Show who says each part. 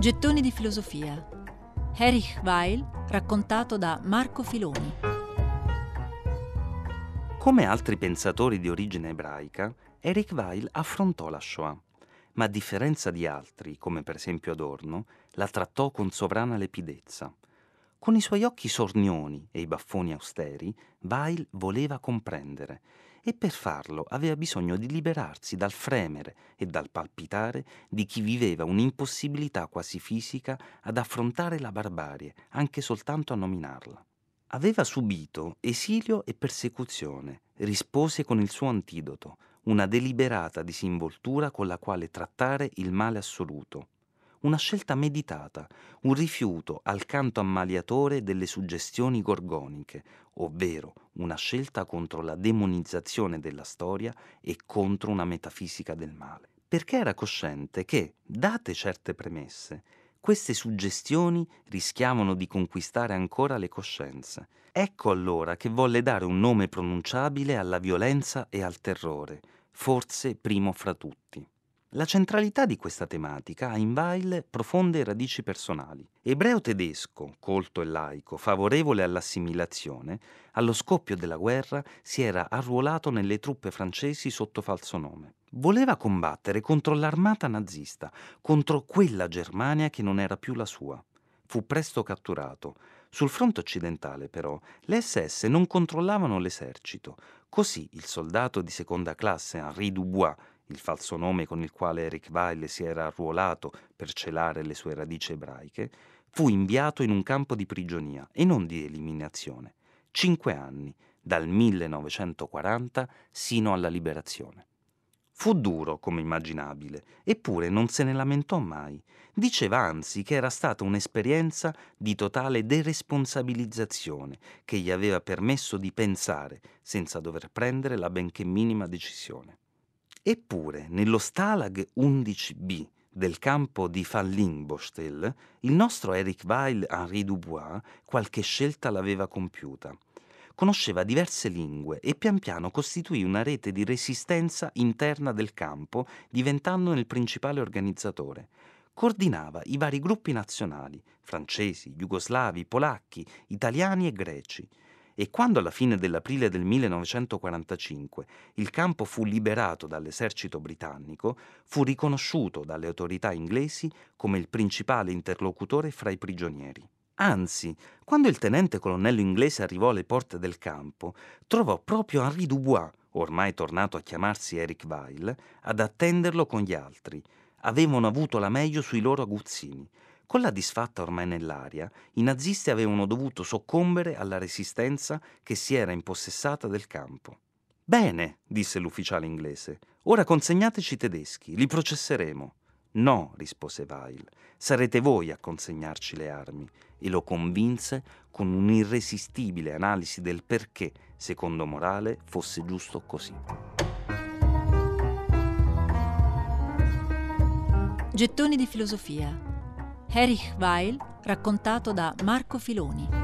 Speaker 1: Gettoni di filosofia. Erich Weil, raccontato da Marco Filoni.
Speaker 2: Come altri pensatori di origine ebraica, Erich Weil affrontò la Shoah, ma a differenza di altri, come per esempio Adorno, la trattò con sovrana lepidezza. Con i suoi occhi sornioni e i baffoni austeri, Weil voleva comprendere e per farlo aveva bisogno di liberarsi dal fremere e dal palpitare di chi viveva un'impossibilità quasi fisica ad affrontare la barbarie, anche soltanto a nominarla. Aveva subito esilio e persecuzione, rispose con il suo antidoto, una deliberata disinvoltura con la quale trattare il male assoluto, una scelta meditata, un rifiuto al canto ammaliatore delle suggestioni gorgoniche, ovvero una scelta contro la demonizzazione della storia e contro una metafisica del male. Perché era cosciente che, date certe premesse, queste suggestioni rischiavano di conquistare ancora le coscienze. Ecco allora che volle dare un nome pronunciabile alla violenza e al terrore, forse primo fra tutti. La centralità di questa tematica ha in Weil profonde radici personali. Ebreo tedesco, colto e laico, favorevole all'assimilazione, allo scoppio della guerra si era arruolato nelle truppe francesi sotto falso nome. Voleva combattere contro l'armata nazista, contro quella Germania che non era più la sua. Fu presto catturato. Sul fronte occidentale, però, le SS non controllavano l'esercito. Così il soldato di seconda classe Henri Dubois il falso nome con il quale Eric Weil si era arruolato per celare le sue radici ebraiche, fu inviato in un campo di prigionia e non di eliminazione. Cinque anni, dal 1940 sino alla liberazione. Fu duro, come immaginabile, eppure non se ne lamentò mai. Diceva anzi che era stata un'esperienza di totale deresponsabilizzazione che gli aveva permesso di pensare senza dover prendere la benché minima decisione. Eppure, nello Stalag 11b del campo di Fallingbostel, il nostro Eric Weil Henri Dubois qualche scelta l'aveva compiuta. Conosceva diverse lingue e pian piano costituì una rete di resistenza interna del campo, diventandone il principale organizzatore. Coordinava i vari gruppi nazionali, francesi, jugoslavi, polacchi, italiani e greci e quando alla fine dell'aprile del 1945 il campo fu liberato dall'esercito britannico, fu riconosciuto dalle autorità inglesi come il principale interlocutore fra i prigionieri. Anzi, quando il tenente colonnello inglese arrivò alle porte del campo, trovò proprio Henri Dubois, ormai tornato a chiamarsi Eric Weil, ad attenderlo con gli altri. Avevano avuto la meglio sui loro aguzzini con la disfatta ormai nell'aria, i nazisti avevano dovuto soccombere alla resistenza che si era impossessata del campo. Bene, disse l'ufficiale inglese, ora consegnateci i tedeschi, li processeremo. No, rispose Weil, sarete voi a consegnarci le armi, e lo convinse con un'irresistibile analisi del perché, secondo Morale, fosse giusto così.
Speaker 1: Gettoni di filosofia Erich Weil, raccontato da Marco Filoni.